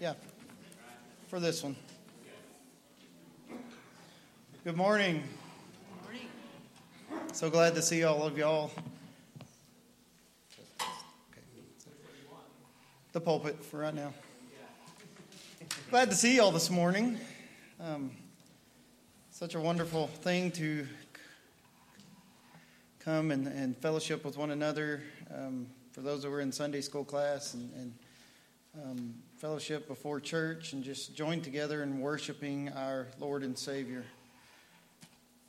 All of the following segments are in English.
Yeah, for this one. Good morning. So glad to see all of y'all. The pulpit for right now. Glad to see y'all this morning. Um, such a wonderful thing to come and, and fellowship with one another. Um, for those that were in Sunday school class and, and fellowship before church and just join together in worshiping our Lord and Savior.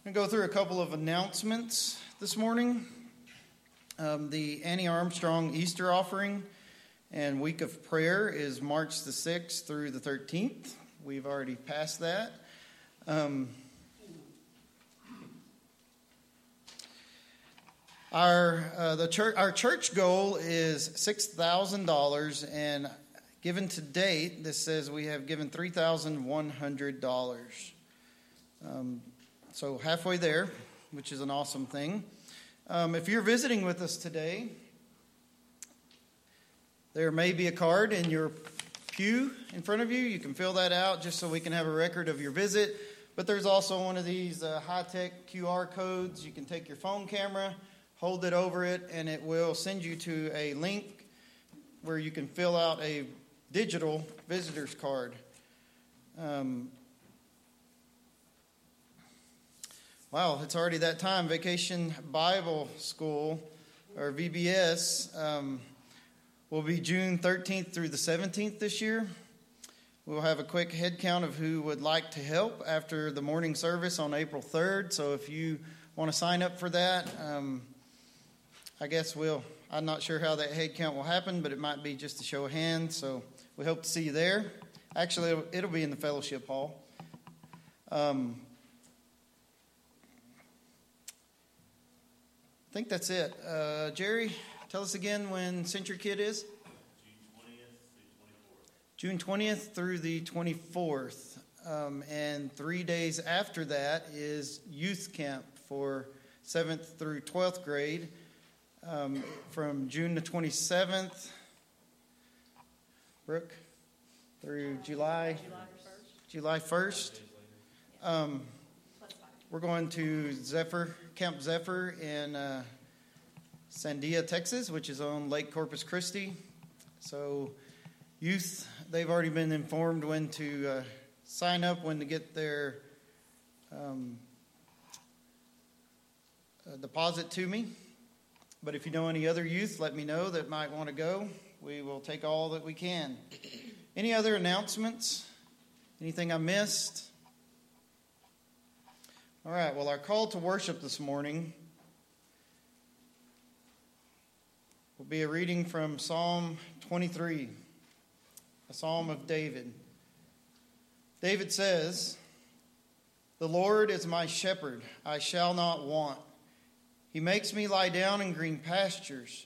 I'm going to go through a couple of announcements this morning. Um, the Annie Armstrong Easter offering and week of prayer is March the 6th through the 13th. We've already passed that. Um, our uh, the church our church goal is six thousand dollars, and Given to date, this says we have given $3,100. Um, so halfway there, which is an awesome thing. Um, if you're visiting with us today, there may be a card in your pew in front of you. You can fill that out just so we can have a record of your visit. But there's also one of these uh, high tech QR codes. You can take your phone camera, hold it over it, and it will send you to a link where you can fill out a digital visitor's card. Um, wow, it's already that time. Vacation Bible School, or VBS, um, will be June 13th through the 17th this year. We'll have a quick head count of who would like to help after the morning service on April 3rd. So if you want to sign up for that, um, I guess we'll. I'm not sure how that head count will happen, but it might be just a show of hands. So we hope to see you there. Actually, it'll, it'll be in the fellowship hall. Um, I think that's it. Uh, Jerry, tell us again when CentriKid is. June 20th through the 24th. Um, and three days after that is youth camp for 7th through 12th grade um, from June the 27th Brooke, through July, July 1st. Um, we're going to Zephyr, Camp Zephyr in uh, Sandia, Texas, which is on Lake Corpus Christi. So, youth, they've already been informed when to uh, sign up, when to get their um, uh, deposit to me. But if you know any other youth, let me know that might want to go we will take all that we can. Any other announcements? Anything I missed? All right, well, our call to worship this morning will be a reading from Psalm 23, a psalm of David. David says, The Lord is my shepherd, I shall not want. He makes me lie down in green pastures.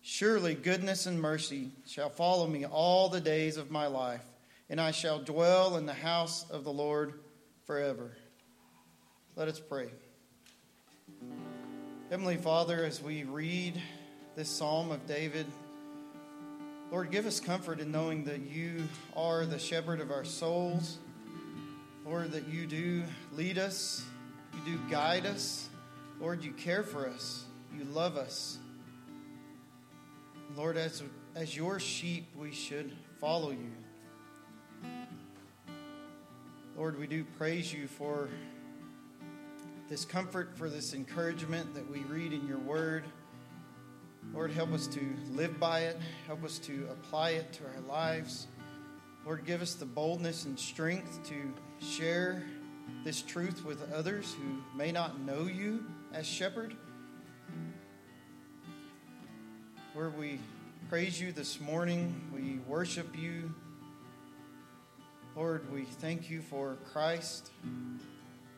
Surely goodness and mercy shall follow me all the days of my life, and I shall dwell in the house of the Lord forever. Let us pray. Heavenly Father, as we read this psalm of David. Lord, give us comfort in knowing that you are the shepherd of our souls. Lord, that you do lead us, you do guide us. Lord, you care for us, you love us. Lord, as, as your sheep, we should follow you. Lord, we do praise you for this comfort, for this encouragement that we read in your word. Lord, help us to live by it, help us to apply it to our lives. Lord, give us the boldness and strength to share this truth with others who may not know you as shepherd. Lord, we praise you this morning. We worship you. Lord, we thank you for Christ,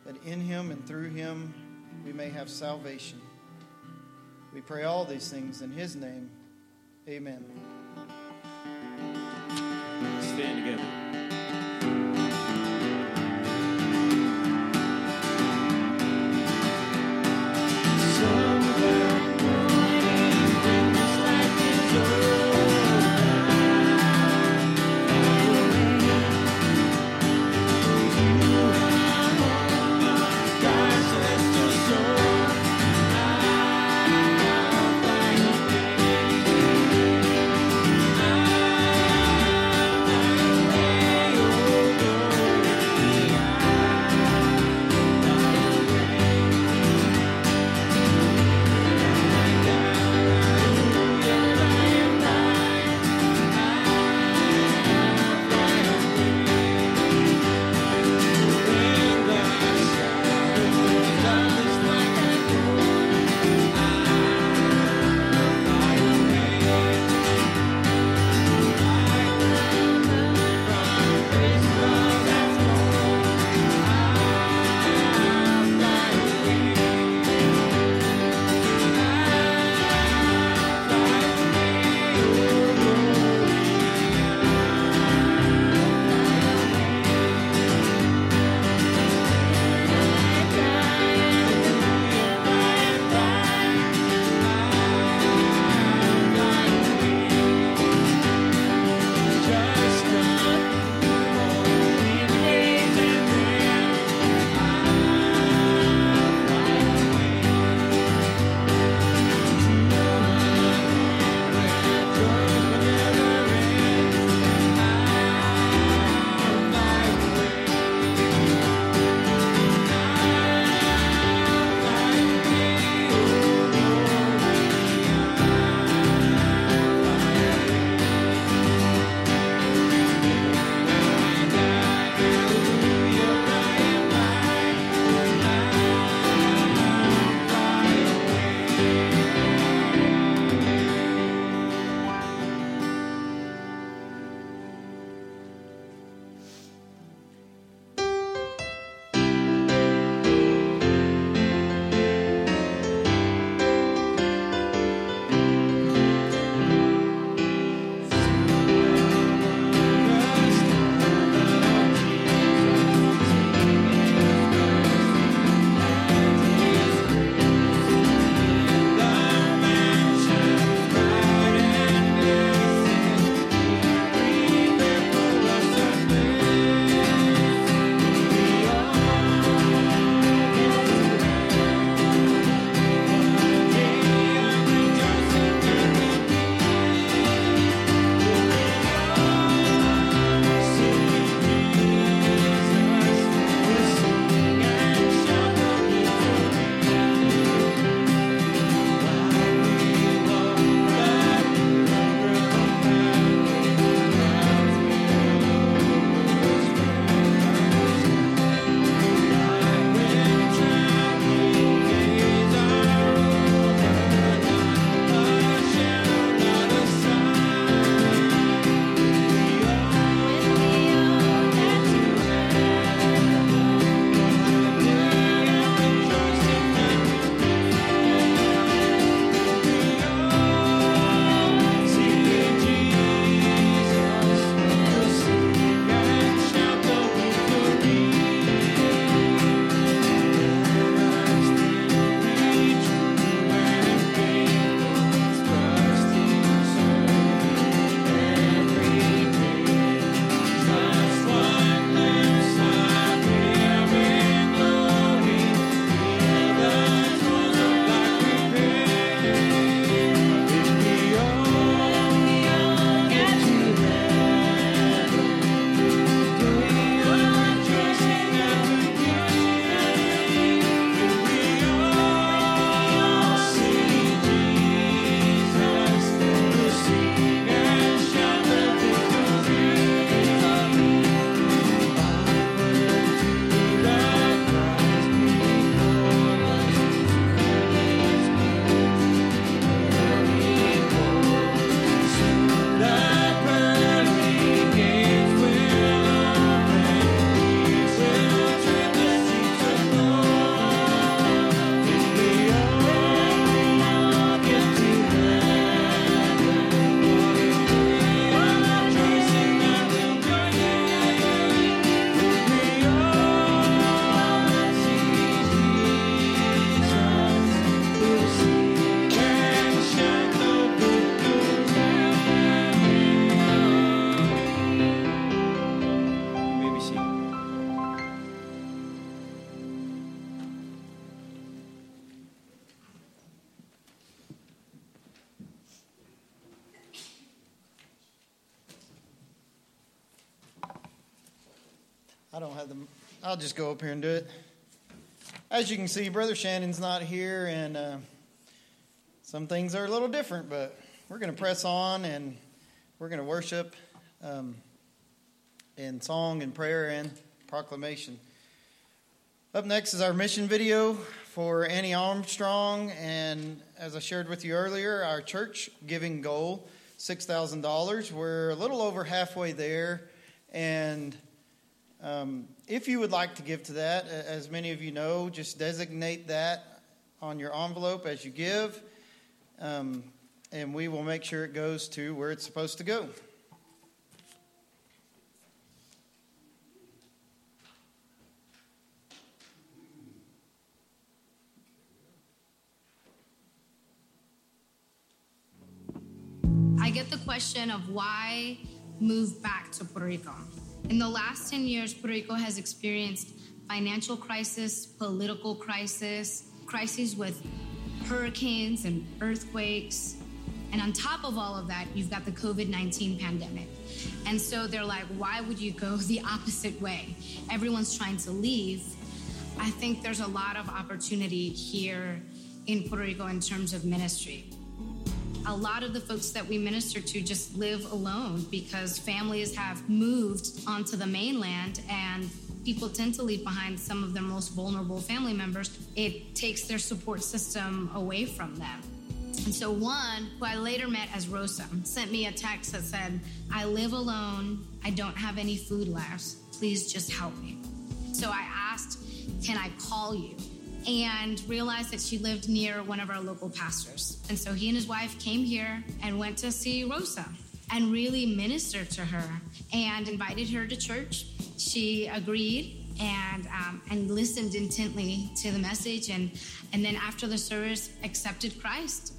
that in him and through him we may have salvation. We pray all these things in his name. Amen. Stand together. I don't have the. I'll just go up here and do it. As you can see, Brother Shannon's not here, and uh, some things are a little different, but we're going to press on and we're going to worship um, in song and prayer and proclamation. Up next is our mission video for Annie Armstrong, and as I shared with you earlier, our church giving goal $6,000. We're a little over halfway there, and um, if you would like to give to that, as many of you know, just designate that on your envelope as you give, um, and we will make sure it goes to where it's supposed to go. I get the question of why move back to Puerto Rico. In the last 10 years, Puerto Rico has experienced financial crisis, political crisis, crises with hurricanes and earthquakes. And on top of all of that, you've got the COVID 19 pandemic. And so they're like, why would you go the opposite way? Everyone's trying to leave. I think there's a lot of opportunity here in Puerto Rico in terms of ministry a lot of the folks that we minister to just live alone because families have moved onto the mainland and people tend to leave behind some of their most vulnerable family members. It takes their support system away from them. And so, one, who I later met as Rosa, sent me a text that said, I live alone. I don't have any food left. Please just help me. So I asked, Can I call you? And realized that she lived near one of our local pastors. And so he and his wife came here and went to see Rosa and really ministered to her and invited her to church. She agreed and um, and listened intently to the message and and then after the service accepted Christ.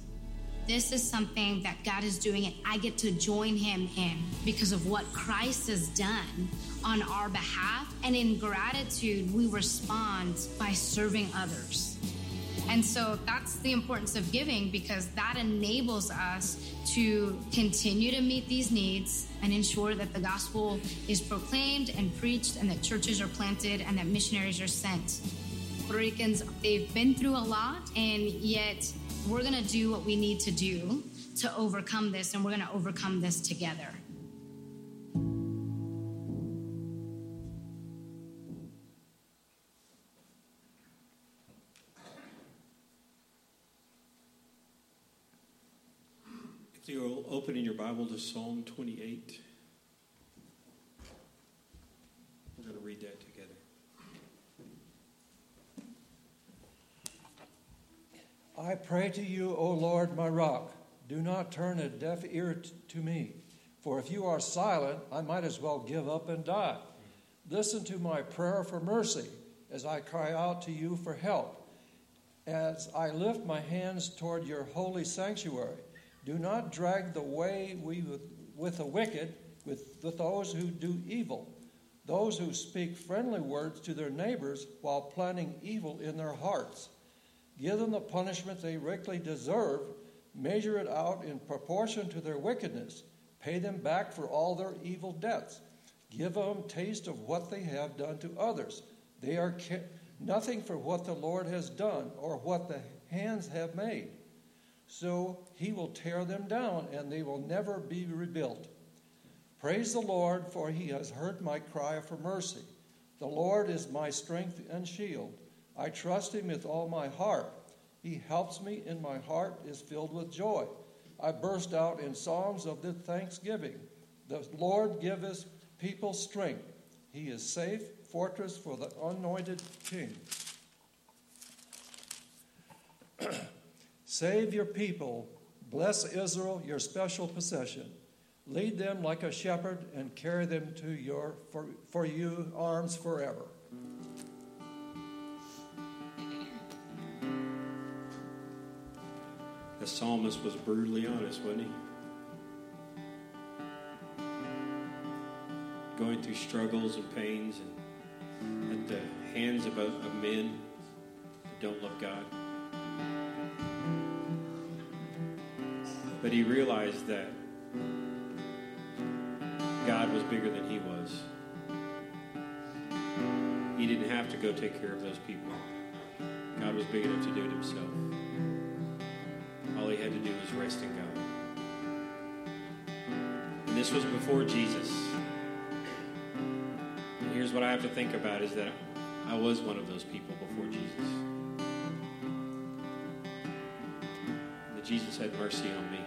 This is something that God is doing and I get to join him in because of what Christ has done on our behalf. And in gratitude, we respond by serving others. And so that's the importance of giving because that enables us to continue to meet these needs and ensure that the gospel is proclaimed and preached and that churches are planted and that missionaries are sent. Puerto Ricans, they've been through a lot, and yet we're going to do what we need to do to overcome this, and we're going to overcome this together. If you'll open in your Bible to Psalm 28, we're going to read that together. I pray to you, O Lord, my rock. Do not turn a deaf ear t- to me, for if you are silent, I might as well give up and die. Listen to my prayer for mercy as I cry out to you for help. As I lift my hands toward your holy sanctuary, do not drag the way we with, with the wicked, with, with those who do evil, those who speak friendly words to their neighbors while planning evil in their hearts. Give them the punishment they richly deserve, measure it out in proportion to their wickedness, pay them back for all their evil debts. Give them taste of what they have done to others. They are ca- nothing for what the Lord has done or what the hands have made. So he will tear them down and they will never be rebuilt. Praise the Lord, for he has heard my cry for mercy. The Lord is my strength and shield. I trust him with all my heart. He helps me, and my heart is filled with joy. I burst out in songs of the thanksgiving. The Lord giveth people strength. He is safe fortress for the anointed king. Save your people. Bless Israel, your special possession. Lead them like a shepherd and carry them to your for, for you arms forever. The psalmist was brutally honest, wasn't he? Going through struggles and pains and at the hands of, of men that don't love God. But he realized that God was bigger than he was. He didn't have to go take care of those people. God was big enough to do it himself. All he had to do was rest in God. And this was before Jesus. And here's what I have to think about is that I was one of those people before Jesus. And that Jesus had mercy on me.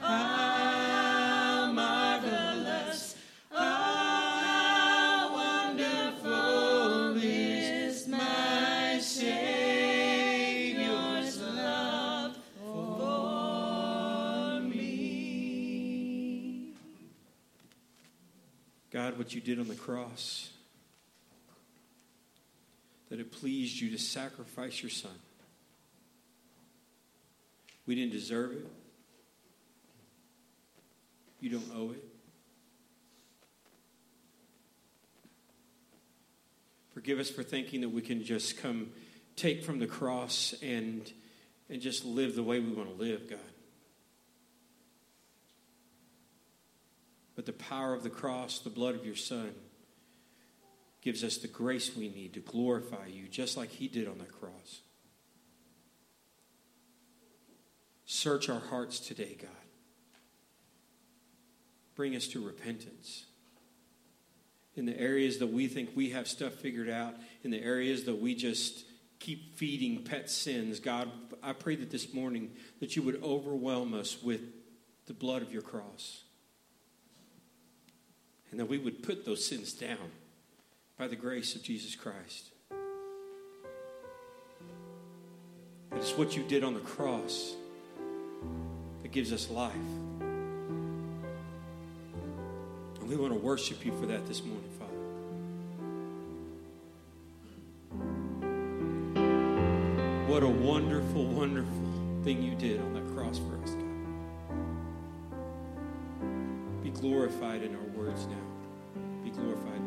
How marvelous, how wonderful is my Savior's love for me. God, what you did on the cross, that it pleased you to sacrifice your son. We didn't deserve it. You don't owe it. Forgive us for thinking that we can just come take from the cross and, and just live the way we want to live, God. But the power of the cross, the blood of your Son, gives us the grace we need to glorify you just like He did on that cross. Search our hearts today, God. Bring us to repentance. In the areas that we think we have stuff figured out, in the areas that we just keep feeding pet sins, God, I pray that this morning that you would overwhelm us with the blood of your cross. And that we would put those sins down by the grace of Jesus Christ. That it's what you did on the cross that gives us life. And we want to worship you for that this morning, Father. What a wonderful, wonderful thing you did on that cross for us, God. Be glorified in our words now. Be glorified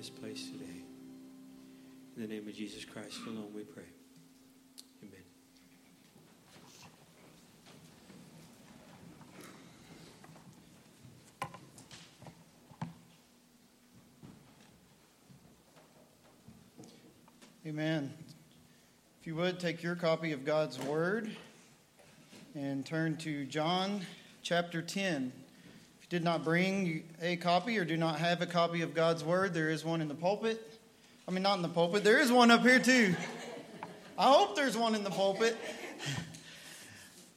this place today. In the name of Jesus Christ alone we pray. Amen. Amen. If you would, take your copy of God's Word and turn to John chapter 10. Did not bring a copy or do not have a copy of God's Word, there is one in the pulpit. I mean, not in the pulpit, there is one up here too. I hope there's one in the pulpit.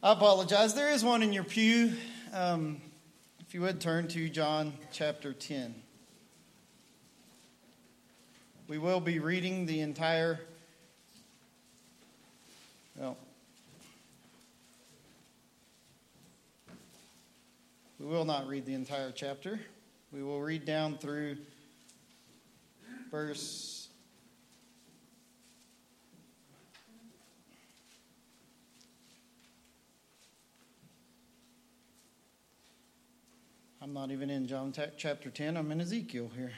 I apologize. There is one in your pew. Um, if you would turn to John chapter 10. We will be reading the entire, well, we will not read the entire chapter. We will read down through verse I'm not even in John ta- chapter 10, I'm in Ezekiel here.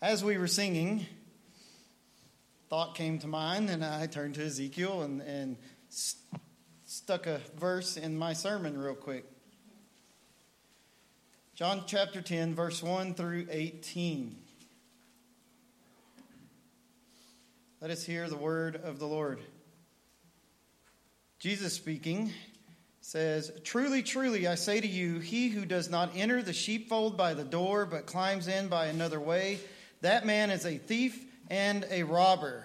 As we were singing, thought came to mind, and I turned to Ezekiel and, and stuck a verse in my sermon real quick. John chapter 10, verse 1 through 18. Let us hear the word of the Lord. Jesus speaking says, Truly, truly, I say to you, he who does not enter the sheepfold by the door, but climbs in by another way, that man is a thief and a robber.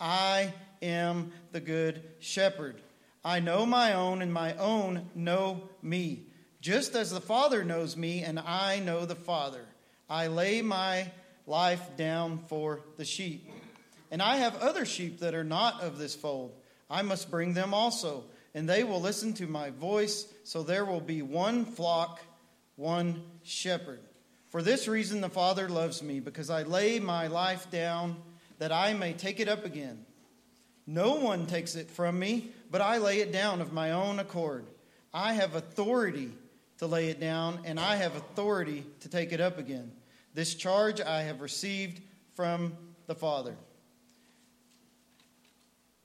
I am the good shepherd. I know my own, and my own know me, just as the Father knows me, and I know the Father. I lay my life down for the sheep. And I have other sheep that are not of this fold. I must bring them also, and they will listen to my voice, so there will be one flock, one shepherd. For this reason the Father loves me, because I lay my life down that I may take it up again. No one takes it from me, but I lay it down of my own accord. I have authority to lay it down, and I have authority to take it up again. This charge I have received from the Father.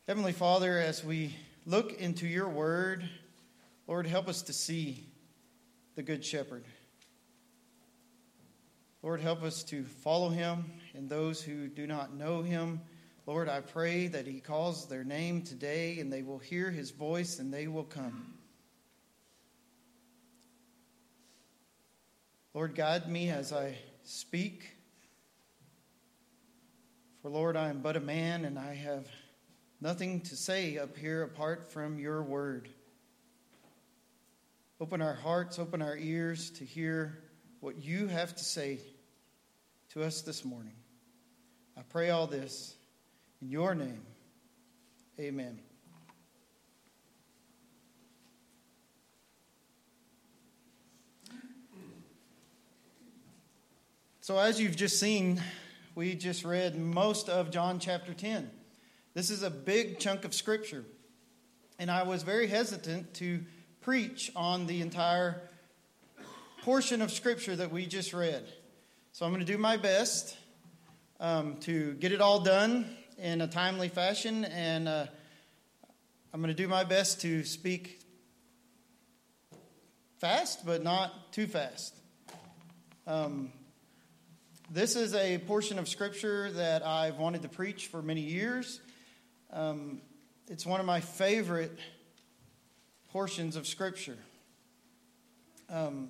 Heavenly Father, as we look into your word, Lord, help us to see the Good Shepherd. Lord, help us to follow him and those who do not know him. Lord, I pray that he calls their name today and they will hear his voice and they will come. Lord, guide me as I speak. For Lord, I am but a man and I have nothing to say up here apart from your word. Open our hearts, open our ears to hear what you have to say to us this morning. I pray all this in your name. Amen. So, as you've just seen, we just read most of John chapter 10. This is a big chunk of scripture. And I was very hesitant to preach on the entire portion of scripture that we just read. So, I'm going to do my best um, to get it all done in a timely fashion. And uh, I'm going to do my best to speak fast, but not too fast. Um, this is a portion of Scripture that I've wanted to preach for many years. Um, it's one of my favorite portions of Scripture. Um,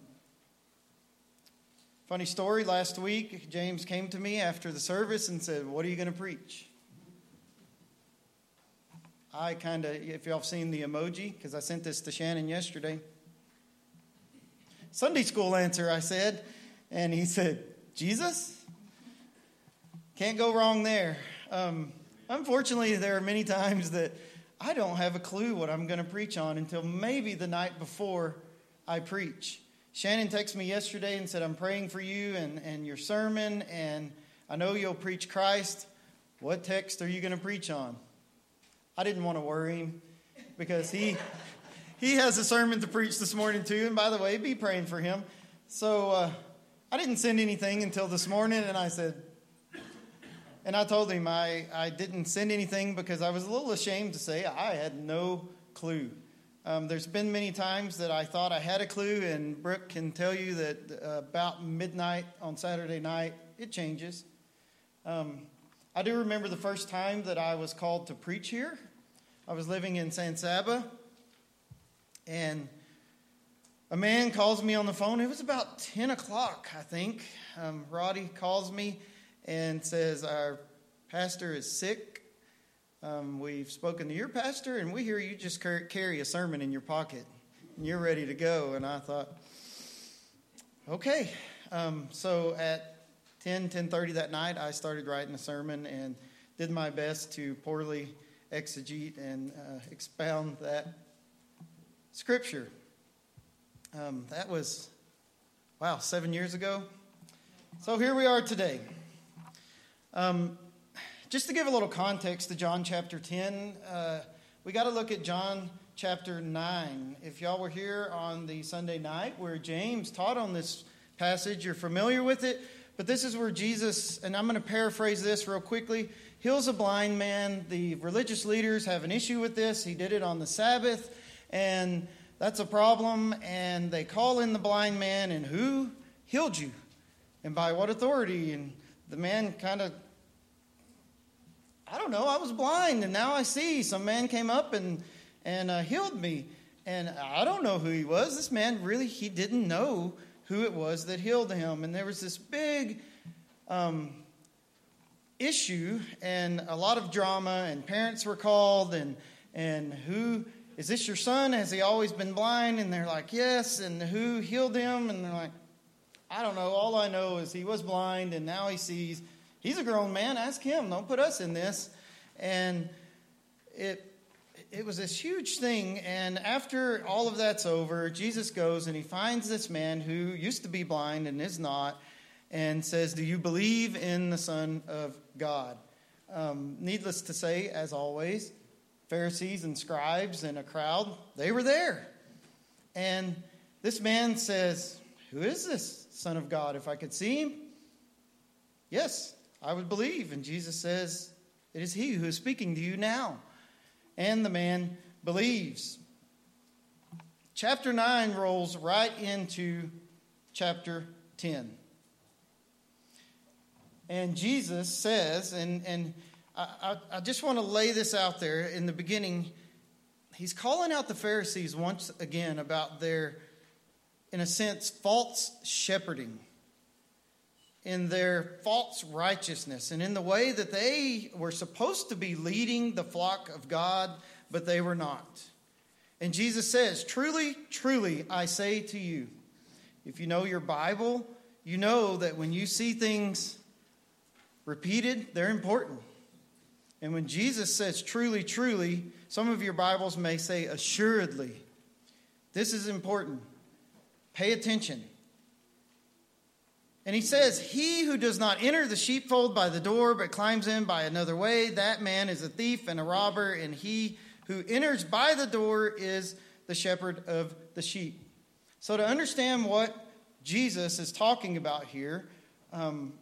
funny story last week, James came to me after the service and said, What are you going to preach? I kind of, if y'all have seen the emoji, because I sent this to Shannon yesterday. Sunday school answer, I said. And he said, Jesus? Can't go wrong there. Um, unfortunately, there are many times that I don't have a clue what I'm going to preach on until maybe the night before I preach. Shannon texted me yesterday and said, I'm praying for you and, and your sermon, and I know you'll preach Christ. What text are you going to preach on? I didn't want to worry him because he he has a sermon to preach this morning too. And by the way, be praying for him. So uh, I didn't send anything until this morning, and I said, and I told him I, I didn't send anything because I was a little ashamed to say I had no clue. Um, there's been many times that I thought I had a clue, and Brooke can tell you that uh, about midnight on Saturday night, it changes. Um, I do remember the first time that I was called to preach here. I was living in San Saba, and a man calls me on the phone. It was about 10 o'clock, I think. Um, Roddy calls me and says, Our pastor is sick. Um, we've spoken to your pastor, and we hear you just carry a sermon in your pocket, and you're ready to go. And I thought, okay. Um, so at 10, 10.30 that night, I started writing a sermon and did my best to poorly exegete and uh, expound that scripture. Um, that was, wow, seven years ago. So here we are today. Um, just to give a little context to John chapter 10, uh, we got to look at John chapter 9. If y'all were here on the Sunday night where James taught on this passage, you're familiar with it. But this is where Jesus, and I'm going to paraphrase this real quickly, heals a blind man. The religious leaders have an issue with this. He did it on the Sabbath, and that's a problem. And they call in the blind man, and who healed you? And by what authority? And the man kind of, I don't know, I was blind and now I see. Some man came up and, and uh, healed me. And I don't know who he was. This man really, he didn't know who it was that healed him. And there was this big um, issue and a lot of drama, and parents were called, and, and who is this your son? Has he always been blind? And they're like, yes. And who healed him? And they're like, I don't know. All I know is he was blind and now he sees. He's a grown man. Ask him. Don't put us in this. And it it was this huge thing. And after all of that's over, Jesus goes and he finds this man who used to be blind and is not, and says, "Do you believe in the Son of God?" Um, needless to say, as always, Pharisees and scribes and a crowd they were there, and this man says, "Who is this?" Son of God. If I could see him, yes, I would believe. And Jesus says, It is he who is speaking to you now. And the man believes. Chapter 9 rolls right into chapter 10. And Jesus says, and, and I, I, I just want to lay this out there in the beginning. He's calling out the Pharisees once again about their in a sense, false shepherding in their false righteousness and in the way that they were supposed to be leading the flock of God, but they were not. And Jesus says, Truly, truly, I say to you, if you know your Bible, you know that when you see things repeated, they're important. And when Jesus says truly, truly, some of your Bibles may say assuredly. This is important. Pay attention. And he says, He who does not enter the sheepfold by the door, but climbs in by another way, that man is a thief and a robber, and he who enters by the door is the shepherd of the sheep. So, to understand what Jesus is talking about here, um,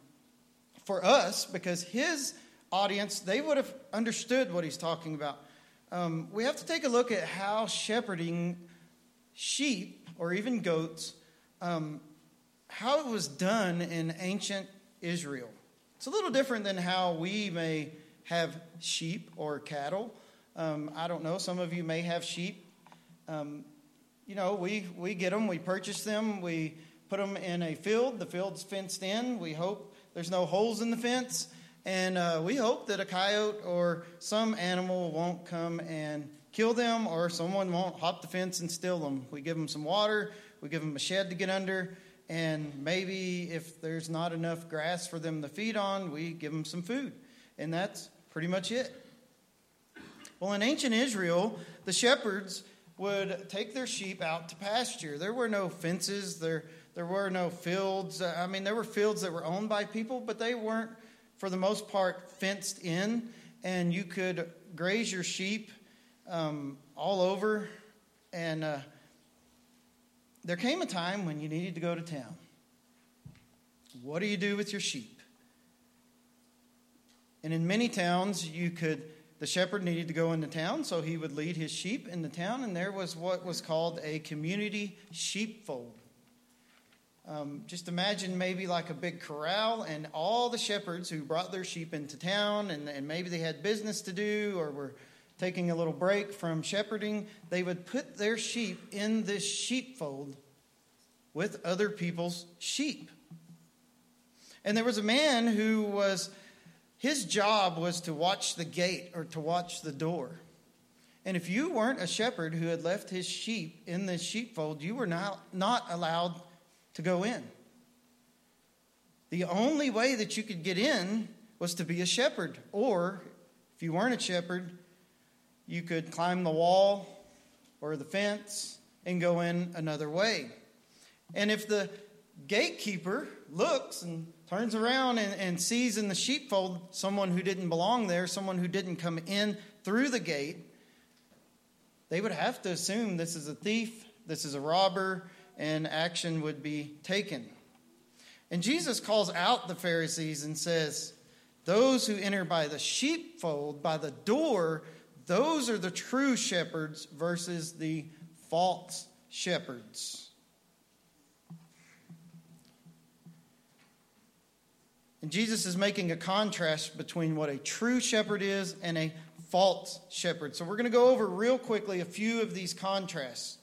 for us, because his audience, they would have understood what he's talking about. Um, we have to take a look at how shepherding sheep or even goats um, how it was done in ancient Israel. It's a little different than how we may have sheep or cattle. Um, I don't know, some of you may have sheep. Um, you know, we, we get them, we purchase them, we put them in a field. The field's fenced in. We hope there's no holes in the fence. And uh, we hope that a coyote or some animal won't come and kill them or someone won't hop the fence and steal them. We give them some water, we give them a shed to get under, and maybe if there's not enough grass for them to feed on, we give them some food. And that's pretty much it. Well, in ancient Israel, the shepherds would take their sheep out to pasture. There were no fences, there, there were no fields. I mean, there were fields that were owned by people, but they weren't, for the most part, fenced in. And you could graze your sheep um, all over. And uh, there came a time when you needed to go to town. What do you do with your sheep? And in many towns, you could, the shepherd needed to go into town, so he would lead his sheep in the town, and there was what was called a community sheepfold. Um, just imagine maybe like a big corral, and all the shepherds who brought their sheep into town, and, and maybe they had business to do or were taking a little break from shepherding, they would put their sheep in this sheepfold with other people's sheep. And there was a man who was, his job was to watch the gate or to watch the door. And if you weren't a shepherd who had left his sheep in this sheepfold, you were not, not allowed to go in. The only way that you could get in was to be a shepherd, or if you weren't a shepherd, you could climb the wall or the fence and go in another way. And if the gatekeeper looks and turns around and, and, sees in the sheepfold someone who didn't belong there, someone who didn't come in through the gate, they would have to assume this is a thief, this is a robber, and action would be taken. And Jesus calls out the Pharisees and says, Those who enter by the sheepfold, by the door, those are the true shepherds versus the false shepherds. And Jesus is making a contrast between what a true shepherd is and a false shepherd. So we're going to go over real quickly a few of these contrasts.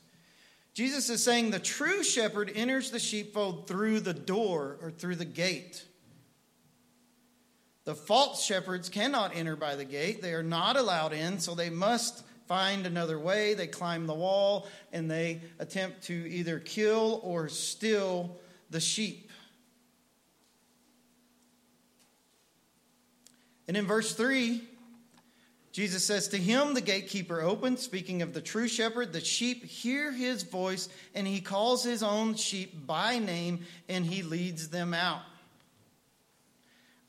Jesus is saying the true shepherd enters the sheepfold through the door or through the gate. The false shepherds cannot enter by the gate. They are not allowed in, so they must find another way. They climb the wall and they attempt to either kill or steal the sheep. And in verse 3, Jesus says, To him the gatekeeper opens, speaking of the true shepherd. The sheep hear his voice, and he calls his own sheep by name, and he leads them out.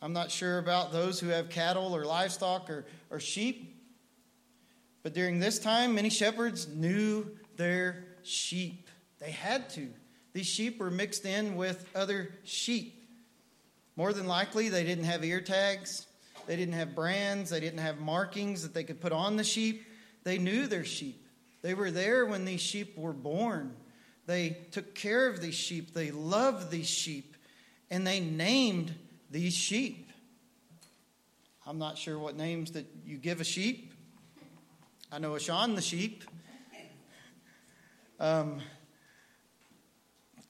I'm not sure about those who have cattle or livestock or, or sheep. But during this time, many shepherds knew their sheep. They had to. These sheep were mixed in with other sheep. More than likely, they didn't have ear tags, they didn't have brands, they didn't have markings that they could put on the sheep. They knew their sheep. They were there when these sheep were born. They took care of these sheep, they loved these sheep, and they named these sheep. I'm not sure what names that you give a sheep. I know a Shaun the Sheep. Um,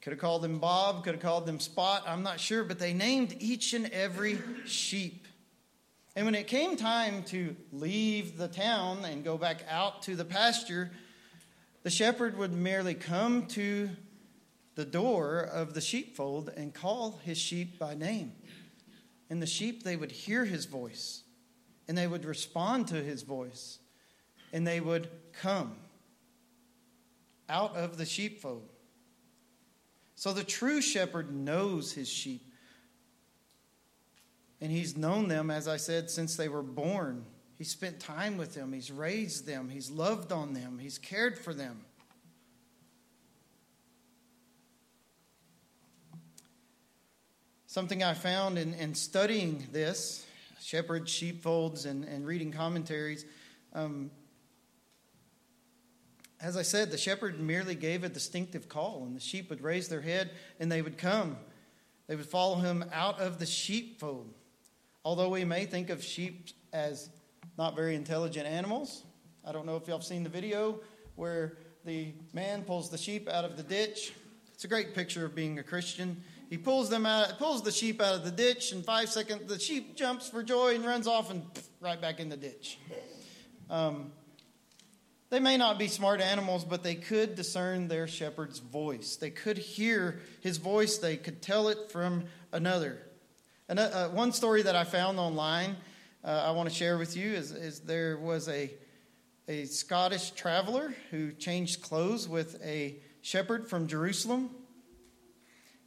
could have called them Bob, could have called them Spot, I'm not sure, but they named each and every sheep. And when it came time to leave the town and go back out to the pasture, the shepherd would merely come to the door of the sheepfold and call his sheep by name. And the sheep, they would hear his voice and they would respond to his voice and they would come out of the sheepfold. So the true shepherd knows his sheep. And he's known them, as I said, since they were born. He spent time with them, he's raised them, he's loved on them, he's cared for them. Something I found in, in studying this, shepherds, sheepfolds, and, and reading commentaries, um, as I said, the shepherd merely gave a distinctive call, and the sheep would raise their head and they would come. They would follow him out of the sheepfold. Although we may think of sheep as not very intelligent animals, I don't know if y'all have seen the video where the man pulls the sheep out of the ditch. It's a great picture of being a Christian. He pulls them out, pulls the sheep out of the ditch. In five seconds, the sheep jumps for joy and runs off and right back in the ditch. Um, they may not be smart animals, but they could discern their shepherd's voice. They could hear his voice. They could tell it from another. And uh one story that I found online, uh, I want to share with you, is, is there was a a Scottish traveler who changed clothes with a shepherd from Jerusalem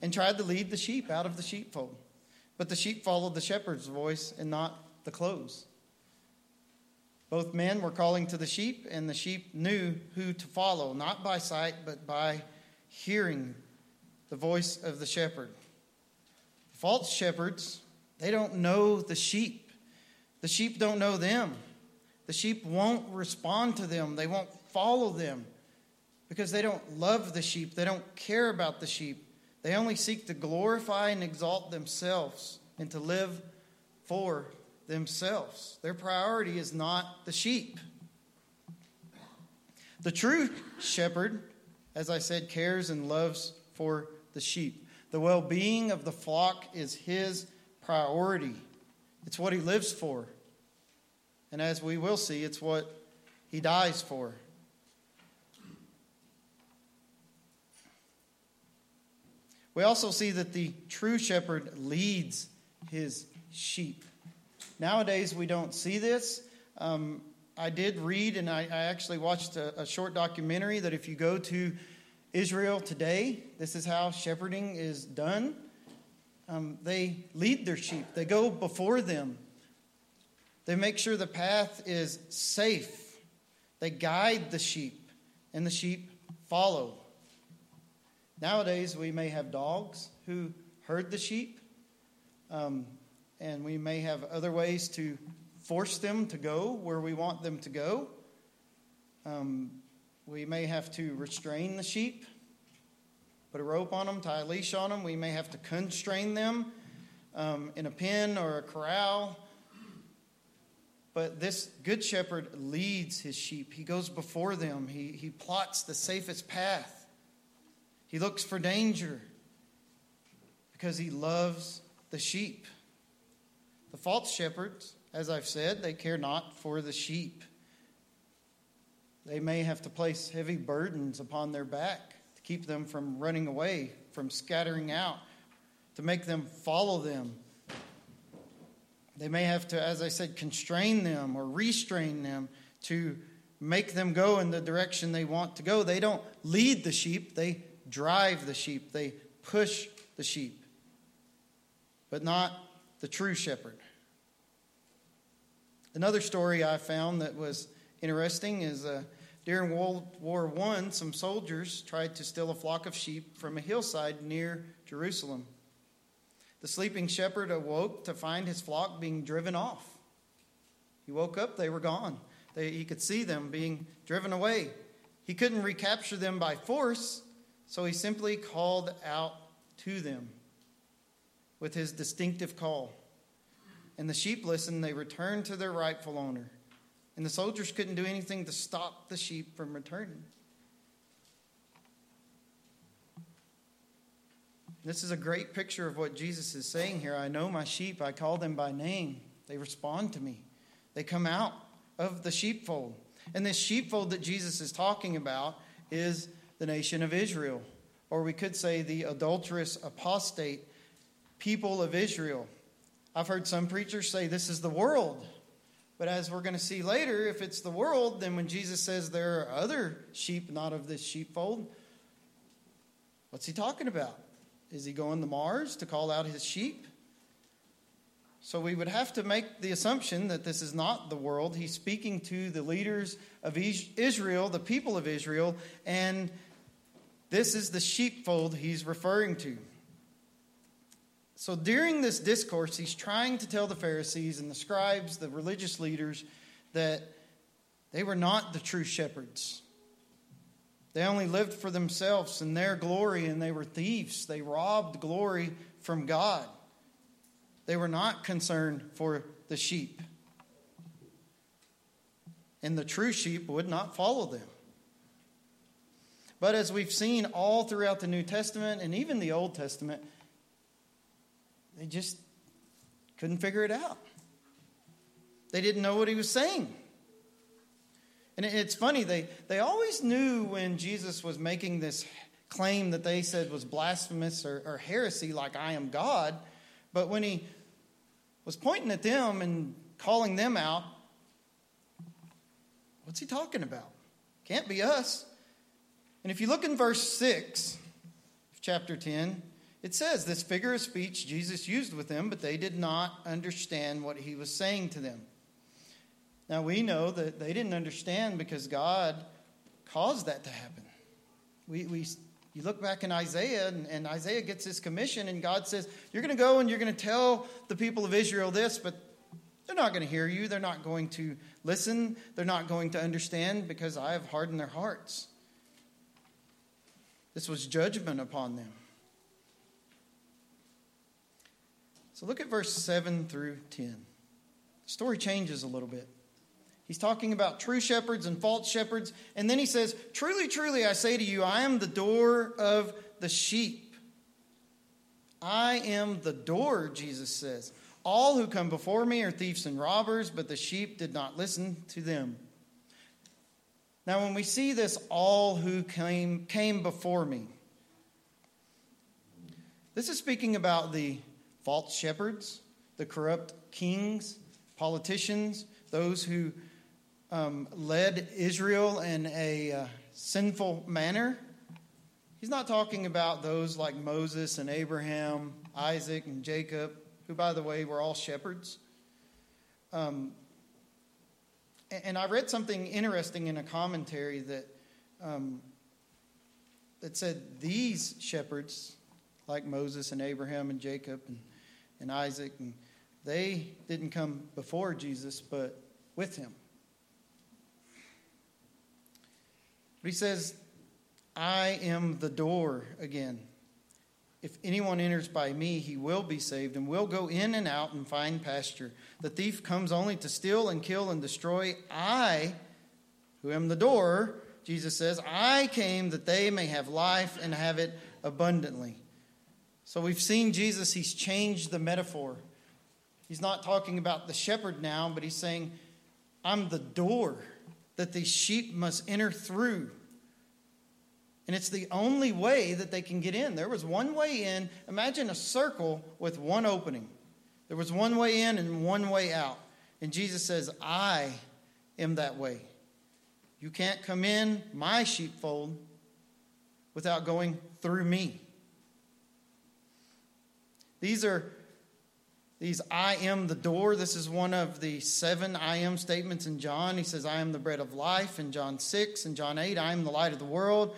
and tried to lead the sheep out of the sheepfold. But the sheep followed the shepherd's voice and not the clothes. Both men were calling to the sheep, and the sheep knew who to follow, not by sight, but by hearing the voice of the shepherd. False shepherds, they don't know the sheep. The sheep don't know them. The sheep won't respond to them, they won't follow them because they don't love the sheep, they don't care about the sheep. They only seek to glorify and exalt themselves and to live for themselves. Their priority is not the sheep. The true shepherd, as I said, cares and loves for the sheep. The well being of the flock is his priority, it's what he lives for. And as we will see, it's what he dies for. We also see that the true shepherd leads his sheep. Nowadays, we don't see this. Um, I did read, and I, I actually watched a, a, short documentary that if you go to Israel today, this is how shepherding is done. Um, they lead their sheep, they go before them, they make sure the path is safe. They guide the sheep, and the sheep follow. Nowadays, we may have dogs who herd the sheep, um, and we may have other ways to force them to go where we want them to go. Um, we may have to restrain the sheep, put a rope on them, tie a leash on them. We may have to constrain them um, in a pen or a corral. But this good shepherd leads his sheep. He goes before them, he, he plots the safest path. He looks for danger because he loves the sheep. The false shepherds, as I've said, they care not for the sheep. They may have to place heavy burdens upon their back to keep them from running away, from scattering out, to make them follow them they may have to, as I said, constrain them or restrain them to make them go in the direction they want to go. They don't lead the sheep, they drive the sheep, they push the sheep, but not the true shepherd. Another story I found that was interesting is uh, during World War I, some soldiers tried to steal a flock of sheep from a hillside near Jerusalem. The sleeping shepherd awoke to find his flock being driven off. He woke up, they were gone. They, he could see them being driven away. He couldn't recapture them by force, so he simply called out to them with his distinctive call. And the sheep listened, they returned to their rightful owner. And the soldiers couldn't do anything to stop the sheep from returning. This is a great picture of what Jesus is saying here. I know my sheep, I call them by name. They respond to me, they come out of the sheepfold. And this sheepfold that Jesus is talking about is the nation of Israel, or we could say the adulterous, apostate people of Israel. I've heard some preachers say this is the world. But as we're going to see later, if it's the world, then when Jesus says there are other sheep not of this sheepfold, what's he talking about? Is he going to Mars to call out his sheep? So we would have to make the assumption that this is not the world. He's speaking to the leaders of Israel, the people of Israel, and this is the sheepfold he's referring to. So during this discourse, he's trying to tell the Pharisees and the scribes, the religious leaders, that they were not the true shepherds. They only lived for themselves and their glory, and they were thieves. They robbed glory from God. They were not concerned for the sheep. And the true sheep would not follow them. But as we've seen all throughout the New Testament and even the Old Testament, they just couldn't figure it out. They didn't know what he was saying. And it's funny, they, they always knew when Jesus was making this claim that they said was blasphemous or, or heresy, like I am God. But when he was pointing at them and calling them out, what's he talking about? Can't be us. And if you look in verse 6 of chapter 10, it says this figure of speech Jesus used with them, but they did not understand what he was saying to them. Now we know that they didn't understand because God caused that to happen. We, we, you look back in Isaiah, and, and Isaiah gets his commission, and God says, You're going to go and you're going to tell the people of Israel this, but they're not going to hear you. They're not going to listen. They're not going to understand because I have hardened their hearts. This was judgment upon them. So look at verse 7 through 10. The story changes a little bit. He's talking about true shepherds and false shepherds. And then he says, Truly, truly, I say to you, I am the door of the sheep. I am the door, Jesus says. All who come before me are thieves and robbers, but the sheep did not listen to them. Now, when we see this, all who came, came before me, this is speaking about the false shepherds, the corrupt kings, politicians, those who um, led Israel in a uh, sinful manner. He's not talking about those like Moses and Abraham, Isaac and Jacob, who, by the way, were all shepherds. Um, and I read something interesting in a commentary that um, that said these shepherds, like Moses and Abraham and Jacob and, and Isaac, and they didn't come before Jesus, but with him. But he says, I am the door again. If anyone enters by me, he will be saved and will go in and out and find pasture. The thief comes only to steal and kill and destroy. I, who am the door, Jesus says, I came that they may have life and have it abundantly. So we've seen Jesus, he's changed the metaphor. He's not talking about the shepherd now, but he's saying, I'm the door that these sheep must enter through. And it's the only way that they can get in. There was one way in. Imagine a circle with one opening. There was one way in and one way out. And Jesus says, I am that way. You can't come in my sheepfold without going through me. These are these I am the door. This is one of the seven I am statements in John. He says, I am the bread of life in John 6. and John 8, I am the light of the world.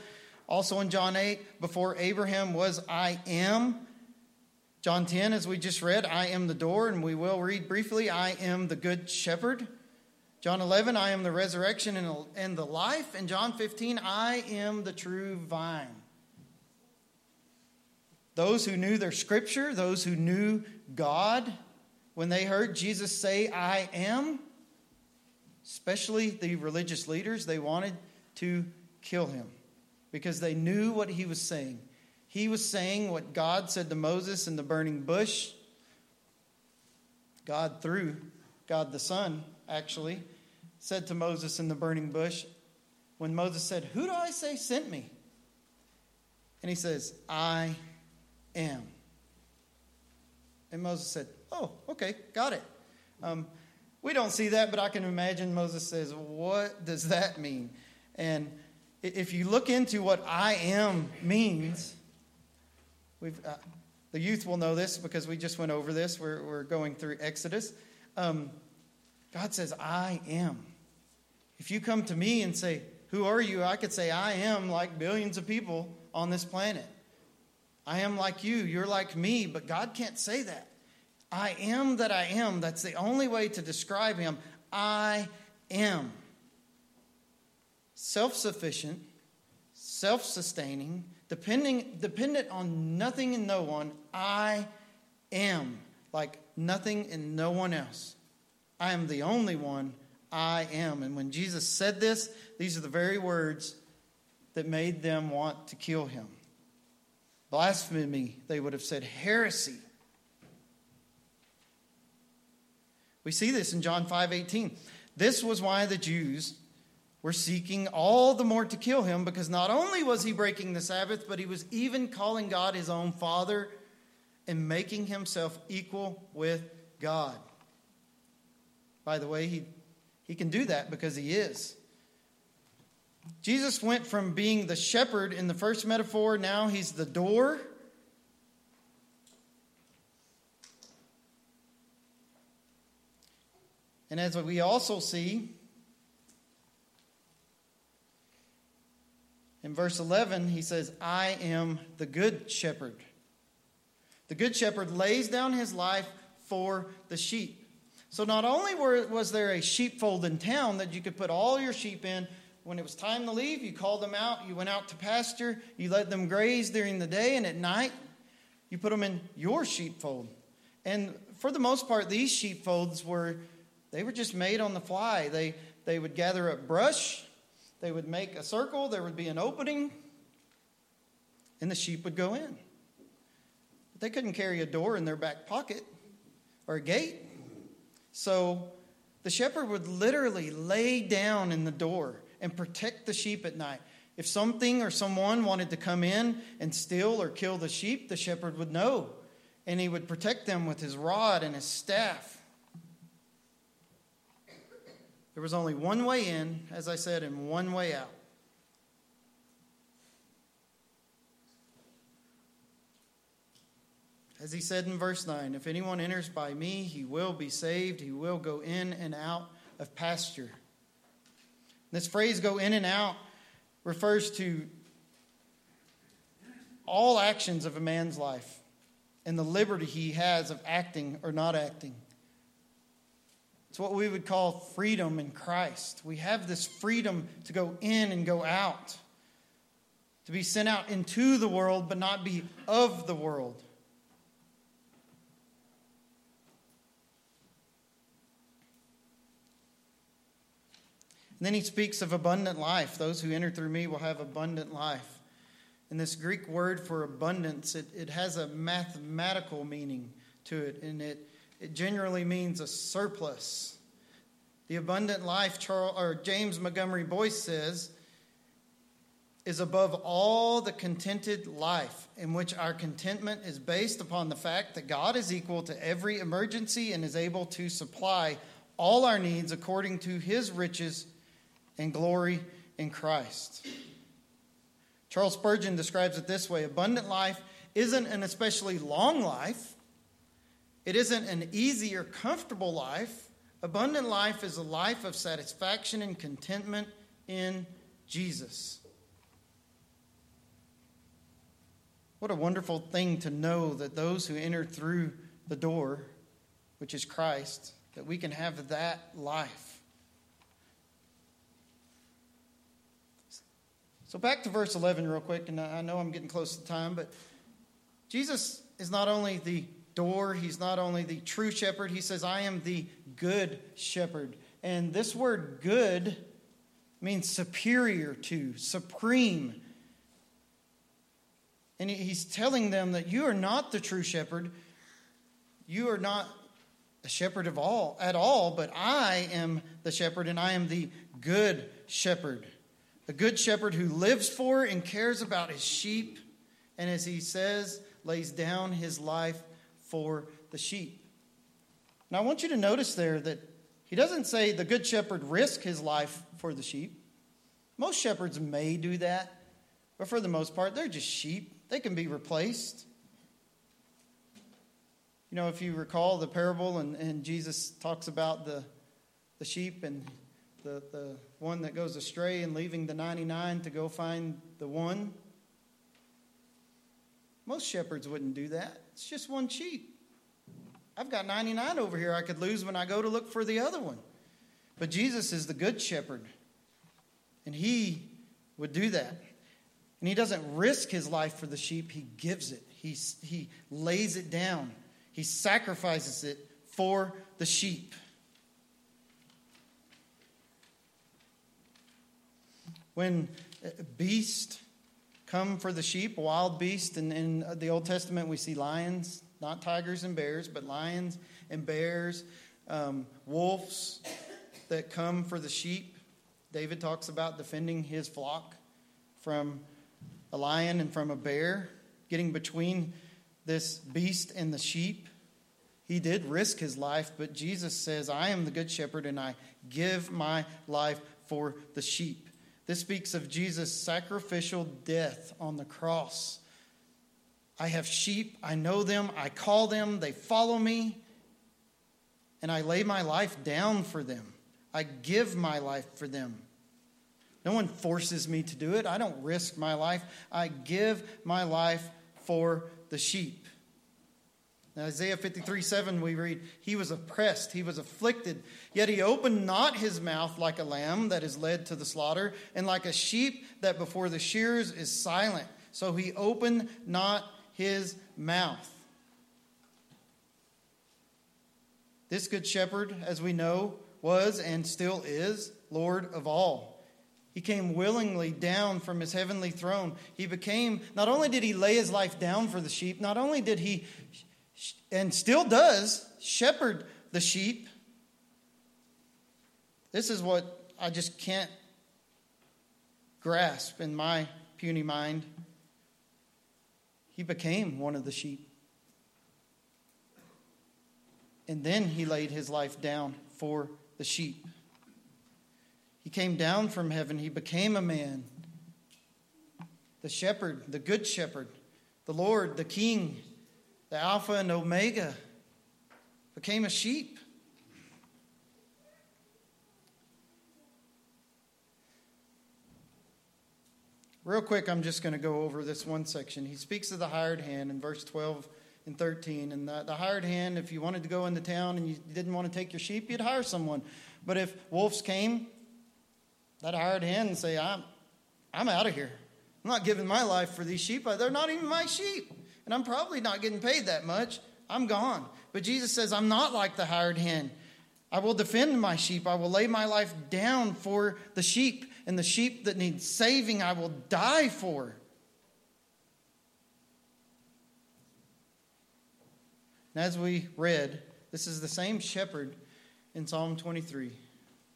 Also in John 8, before Abraham was I am. John 10, as we just read, I am the door, and we will read briefly, I am the good shepherd. John 11, I am the resurrection and the life. And John 15, I am the true vine. Those who knew their scripture, those who knew God, when they heard Jesus say, I am, especially the religious leaders, they wanted to kill him because they knew what he was saying. He was saying what God said to Moses in the burning bush. God, through God the Son, actually, said to Moses in the burning bush when Moses said, Who do I say sent me? And he says, I am. And Moses said, Oh, okay, got it. Um, we don't see that, but I can imagine Moses says, What does that mean? And if you look into what I am means, we've, uh, The youth will know this because we just went over this. We're, we're going through Exodus. Um, God says, I am. If you come to me and say, Who are you? I could say, I am like billions of people on this planet. I am like you. You're like me. But God can't say that. I am that I am. That's the only way to describe him. I am. Self sufficient, self sustaining, depending, dependent on nothing and no one. I am like nothing and no one else. I am the only one. I am. And when Jesus said this, these are the very words that made them want to kill him. Blasphemy, they would have said, heresy. We see this in John 5 18. This was why the Jews were seeking all the more to kill him, because not only was he breaking the Sabbath, but he was even calling God his own Father and making himself equal with God. By the way, he, he can do that because he is. Jesus went from being the shepherd in the first metaphor, now he's the door. And as we also see in verse 11, he says, I am the good shepherd. The good shepherd lays down his life for the sheep. So not only were, was there a sheepfold in town that you could put all your sheep in, when it was time to leave, you called them out, you went out to pasture, you let them graze during the day, and at night, you put them in your sheepfold. And for the most part, these sheepfolds were they were just made on the fly. They they would gather up brush, they would make a circle, there would be an opening, and the sheep would go in. But they couldn't carry a door in their back pocket or a gate. So the shepherd would literally lay down in the door and protect the sheep at night. If something or someone wanted to come in and steal or kill the sheep, the shepherd would know. And he would protect them with his rod and his staff. There was only one way in, as I said, and one way out. As he said in verse 9, if anyone enters by me, he will be saved. He will go in and out of pasture. This phrase, go in and out, refers to all actions of a man's life and the liberty he has of acting or not acting. It's what we would call freedom in Christ. We have this freedom to go in and go out, to be sent out into the world, but not be of the world. And then he speaks of abundant life. Those who enter through me will have abundant life. And this Greek word for abundance, it, it has a mathematical meaning to it, and it, it generally means a surplus. The abundant life, Charles, or James Montgomery Boice says, is above all the contented life, in which our contentment is based upon the fact that God is equal to every emergency and is able to supply all our needs according to his riches and glory in Christ. Charles Spurgeon describes it this way abundant life isn't an especially long life, it isn't an easy or comfortable life. Abundant life is a life of satisfaction and contentment in Jesus. What a wonderful thing to know that those who enter through the door, which is Christ, that we can have that life. So back to verse 11, real quick, and I know I'm getting close to time, but Jesus is not only the door, he's not only the true shepherd, he says, I am the good shepherd. And this word good means superior to, supreme. And he's telling them that you are not the true shepherd. You are not a shepherd of all at all, but I am the shepherd and I am the good shepherd a good shepherd who lives for and cares about his sheep, and as he says, lays down his life for the sheep. Now, I want you to notice there that he doesn't say the good shepherd risk his life for the sheep. Most shepherds may do that, but for the most part, they're just sheep. They can be replaced. You know, if you recall the parable, and, and Jesus talks about the, the sheep and the, the one that goes astray and leaving the 99 to go find the one. Most shepherds wouldn't do that. It's just one sheep. I've got 99 over here I could lose when I go to look for the other one. But Jesus is the good shepherd, and he would do that. And he doesn't risk his life for the sheep, he gives it, he, he lays it down, he sacrifices it for the sheep. When beasts come for the sheep, wild beasts, and in the Old Testament we see lions, not tigers and bears, but lions and bears, um, wolves that come for the sheep. David talks about defending his flock from a lion and from a bear, getting between this beast and the sheep. He did risk his life, but Jesus says, I am the good shepherd and I give my life for the sheep. This speaks of Jesus' sacrificial death on the cross. I have sheep, I know them, I call them, they follow me, and I lay my life down for them. I give my life for them. No one forces me to do it. I don't risk my life. I give my life for the sheep. Now, Isaiah 53 7, we read, He was oppressed, he was afflicted, yet he opened not his mouth like a lamb that is led to the slaughter, and like a sheep that before the shears is silent. So he opened not his mouth. This good shepherd, as we know, was and still is Lord of all. He came willingly down from his heavenly throne. He became, not only did he lay his life down for the sheep, not only did he and still does shepherd the sheep. This is what I just can't grasp in my puny mind. He became one of the sheep. And then he laid his life down for the sheep. He came down from heaven. He became a man. The shepherd, the good shepherd, the Lord, the king, the Alpha and Omega, became a sheep. Real quick, I'm just going to go over this one section. He speaks of the hired hand in verse 12 and 13. And the, the hired hand, if you wanted to go into town and you didn't want to take your sheep, you'd hire someone. But if wolves came, that hired hand and say, I'm, I'm out of here. I'm not giving my life for these sheep. They're not even my sheep and I'm probably not getting paid that much. I'm gone. But Jesus says, I'm not like the hired hen. I will defend my sheep. I will lay my life down for the sheep, and the sheep that need saving, I will die for. And as we read, this is the same shepherd in Psalm 23.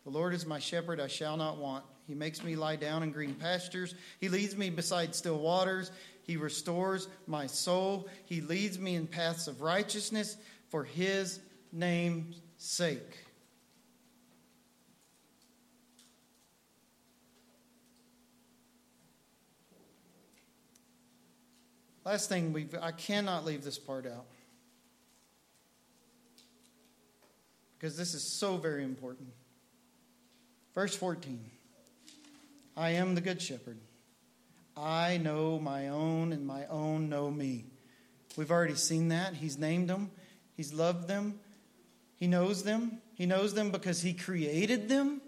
The Lord is my shepherd, I shall not want. He makes me lie down in green pastures. He leads me beside still waters. He restores my soul. He leads me in paths of righteousness for his name's sake. Last thing, we I cannot leave this part out. Because this is so very important. Verse 14 I am the good shepherd. I know my own, and my own know me. We've already seen that. He's named them, He's loved them, He knows them. He knows them because He created them.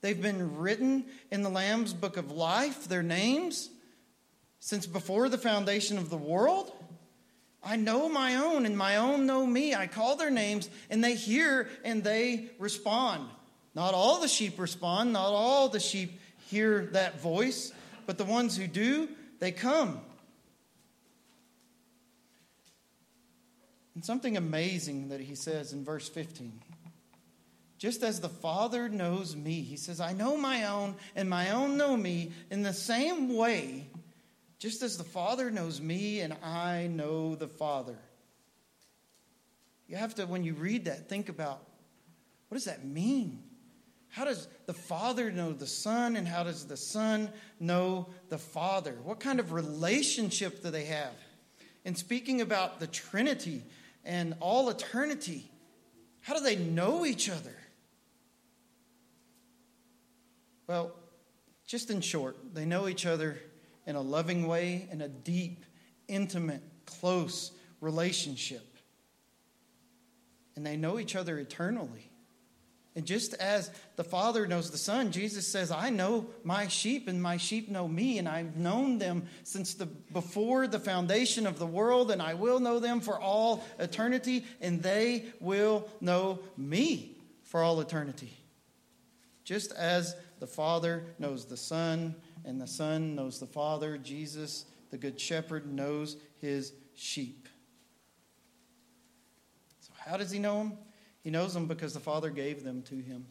They've been written in the Lamb's book of life, their names, since before the foundation of the world. I know my own, and my own know me. I call their names, and they hear and they respond. Not all the sheep respond, not all the sheep hear that voice, but the ones who do, they come. And something amazing that he says in verse 15. Just as the Father knows me, he says, I know my own, and my own know me in the same way, just as the Father knows me, and I know the Father. You have to, when you read that, think about what does that mean? How does the Father know the Son, and how does the Son know the Father? What kind of relationship do they have? And speaking about the Trinity, and all eternity. How do they know each other? Well, just in short, they know each other in a loving way, in a deep, intimate, close relationship. And they know each other eternally. And just as the Father knows the Son, Jesus says, I know my sheep and my sheep know me, and I've known them since the before the foundation of the world, and I will know them for all eternity, and they will know me for all eternity. Just as the Father knows the Son, and the Son knows the Father, Jesus, the Good Shepherd, knows his sheep. So, how does he know them? He knows them because the Father gave them to him.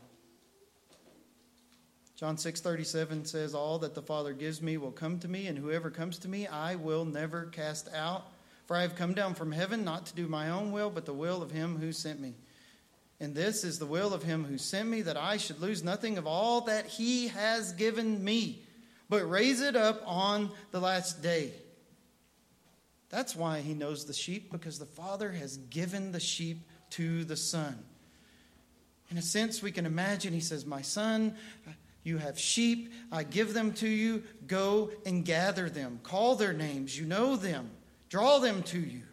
John 6:37 says all that the Father gives me will come to me and whoever comes to me I will never cast out for I have come down from heaven not to do my own will but the will of him who sent me. And this is the will of him who sent me that I should lose nothing of all that he has given me but raise it up on the last day. That's why he knows the sheep because the Father has given the sheep to the Son. In a sense, we can imagine he says, My son, you have sheep. I give them to you. Go and gather them. Call their names. You know them. Draw them to you.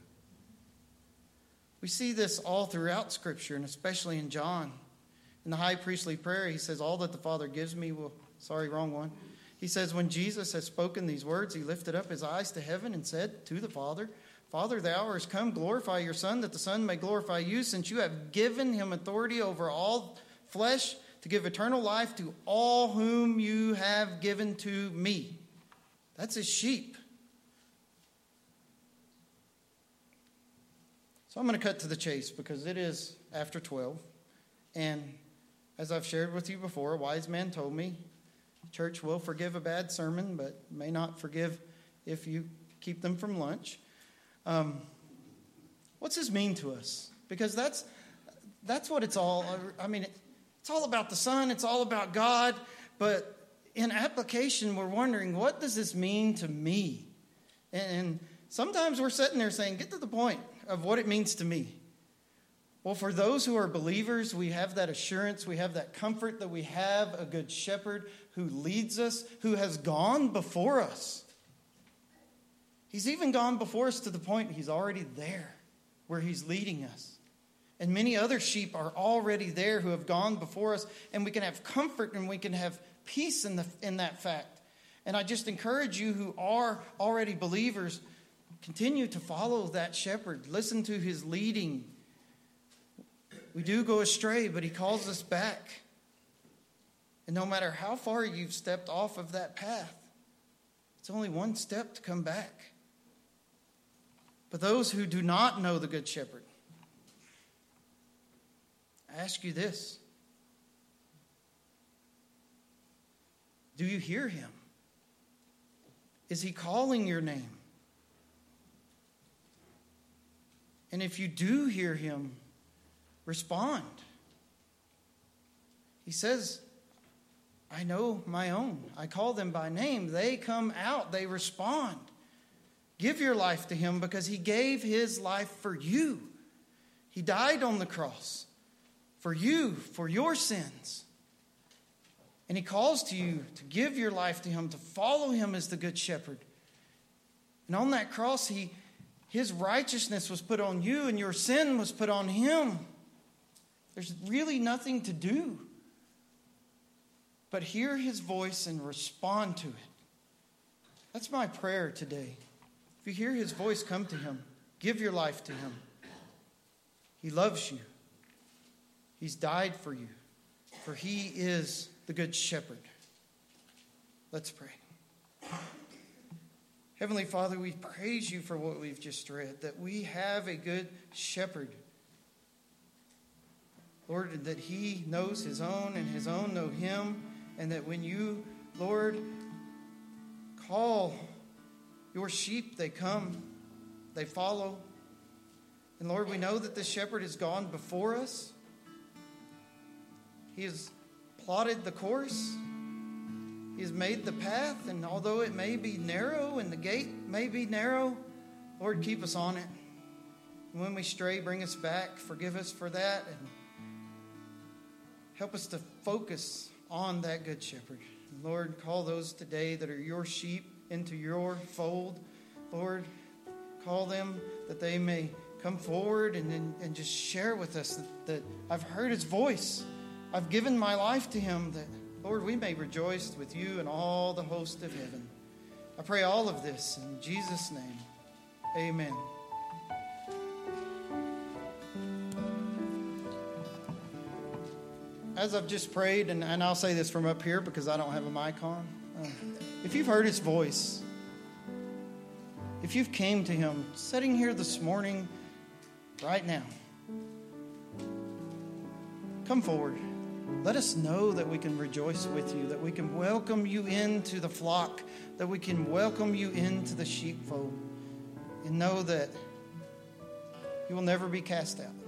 We see this all throughout Scripture, and especially in John. In the high priestly prayer, he says, All that the Father gives me will. Sorry, wrong one. He says, When Jesus has spoken these words, he lifted up his eyes to heaven and said to the Father, Father, the hour has come. Glorify your Son, that the Son may glorify you, since you have given him authority over all flesh to give eternal life to all whom you have given to me. That's his sheep. So I'm going to cut to the chase because it is after 12. And as I've shared with you before, a wise man told me church will forgive a bad sermon, but may not forgive if you keep them from lunch. Um, what's this mean to us? Because that's that's what it's all. I mean, it's all about the Son. It's all about God. But in application, we're wondering, what does this mean to me? And sometimes we're sitting there saying, get to the point of what it means to me. Well, for those who are believers, we have that assurance, we have that comfort that we have a good shepherd who leads us, who has gone before us. He's even gone before us to the point he's already there where he's leading us. And many other sheep are already there who have gone before us, and we can have comfort and we can have peace in, the, in that fact. And I just encourage you who are already believers, continue to follow that shepherd, listen to his leading. We do go astray, but he calls us back. And no matter how far you've stepped off of that path, it's only one step to come back. But those who do not know the Good Shepherd, I ask you this Do you hear him? Is he calling your name? And if you do hear him, respond. He says, I know my own. I call them by name. They come out, they respond. Give your life to him because he gave his life for you. He died on the cross for you, for your sins. And he calls to you to give your life to him, to follow him as the good shepherd. And on that cross, he, his righteousness was put on you, and your sin was put on him. There's really nothing to do but hear his voice and respond to it. That's my prayer today. You hear his voice, come to him. Give your life to him. He loves you. He's died for you, for he is the good shepherd. Let's pray. Heavenly Father, we praise you for what we've just read, that we have a good shepherd. Lord, that he knows his own and his own know him, and that when you, Lord, call your sheep, they come, they follow. And Lord, we know that the shepherd has gone before us. He has plotted the course, He has made the path, and although it may be narrow and the gate may be narrow, Lord, keep us on it. And when we stray, bring us back. Forgive us for that and help us to focus on that good shepherd. And Lord, call those today that are your sheep into your fold. Lord, call them that they may come forward and, and, and just share with us that, that I've heard his voice. I've given my life to him that, Lord, we may rejoice with you and all the host of heaven. I pray all of this in Jesus' name. Amen. As I've just prayed, and, and I'll say this from up here because I don't have a mic on if you've heard his voice, if you've came to him sitting here this morning, right now, come forward. Let us know that we can rejoice with you, that we can welcome you into the flock, that we can welcome you into the sheepfold, and know that you will never be cast out.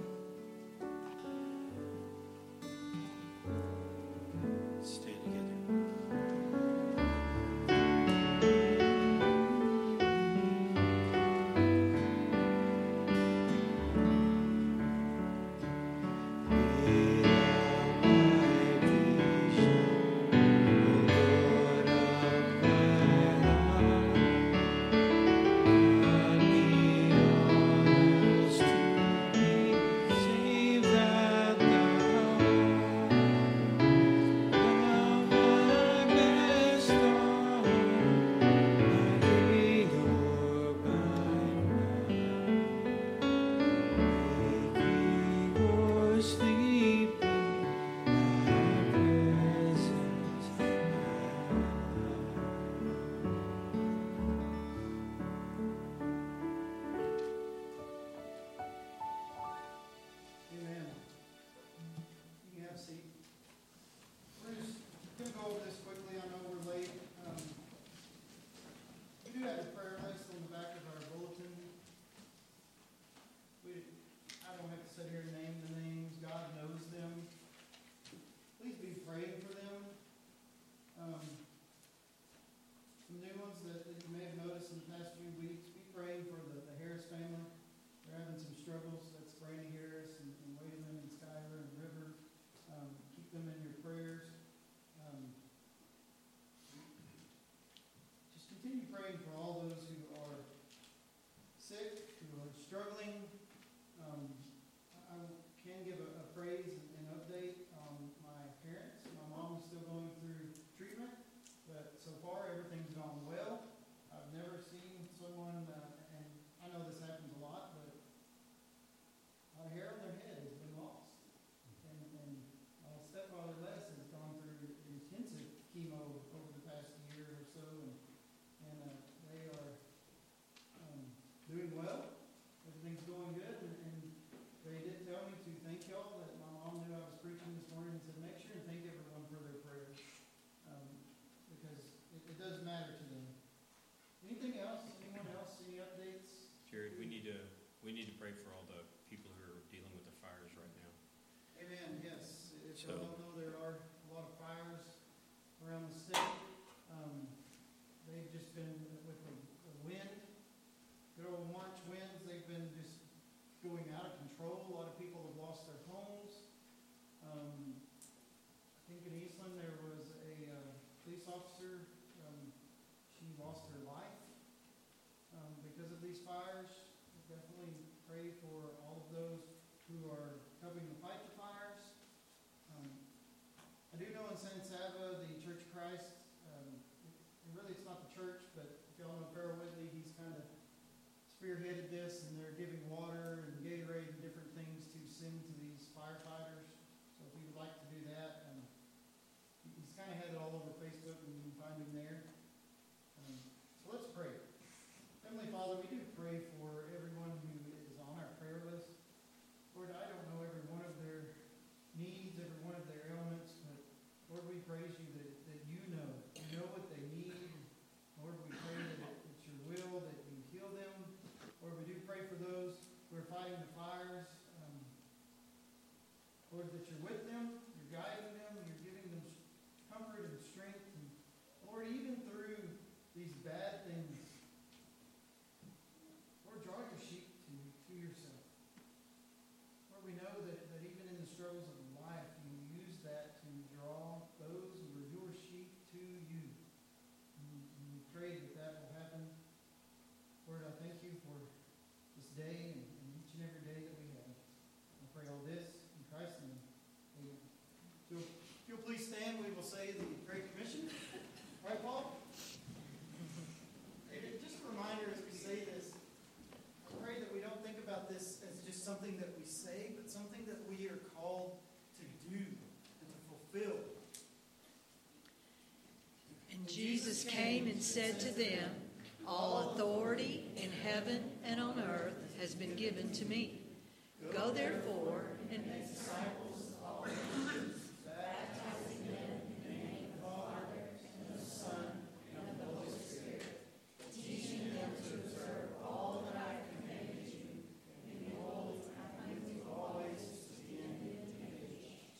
going out of control. A lot of people have lost their homes. Um, I think in Eastland there was a uh, police officer. Um, she lost her life um, because of these fires. We definitely pray for all of those who are helping to fight the fires. Um, I do know in San Saba, the Church of Christ, um, really it's not the church, but if y'all know Farrell Whitley, he's kind of spearheaded this Came and said to them, All authority in heaven and on earth has been given to me. Go therefore and make disciples of all nations